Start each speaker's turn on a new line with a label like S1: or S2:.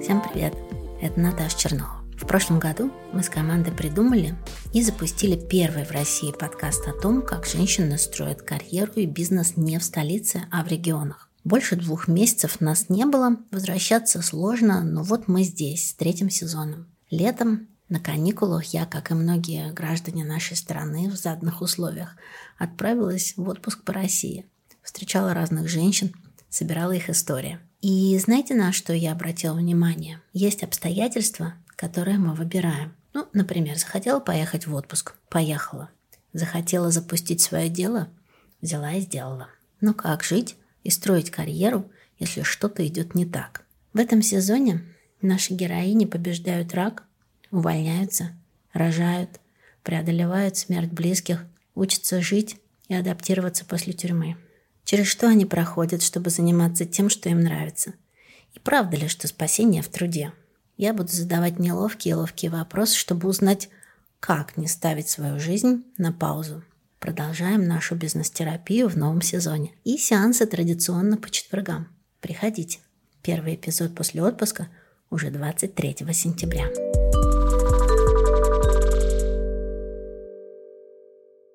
S1: Всем привет! Это Наташа Чернова. В прошлом году мы с командой придумали и запустили первый в России подкаст о том, как женщины строят карьеру и бизнес не в столице, а в регионах. Больше двух месяцев нас не было, возвращаться сложно, но вот мы здесь с третьим сезоном. Летом на каникулах я, как и многие граждане нашей страны в заданных условиях, отправилась в отпуск по России. Встречала разных женщин, собирала их истории – и знаете, на что я обратила внимание? Есть обстоятельства, которые мы выбираем. Ну, например, захотела поехать в отпуск – поехала. Захотела запустить свое дело – взяла и сделала. Но как жить и строить карьеру, если что-то идет не так? В этом сезоне наши героини побеждают рак, увольняются, рожают, преодолевают смерть близких, учатся жить и адаптироваться после тюрьмы. Через что они проходят, чтобы заниматься тем, что им нравится? И правда ли, что спасение в труде? Я буду задавать неловкие и ловкие вопросы, чтобы узнать, как не ставить свою жизнь на паузу. Продолжаем нашу бизнес-терапию в новом сезоне. И сеансы традиционно по четвергам. Приходите. Первый эпизод после отпуска уже 23 сентября.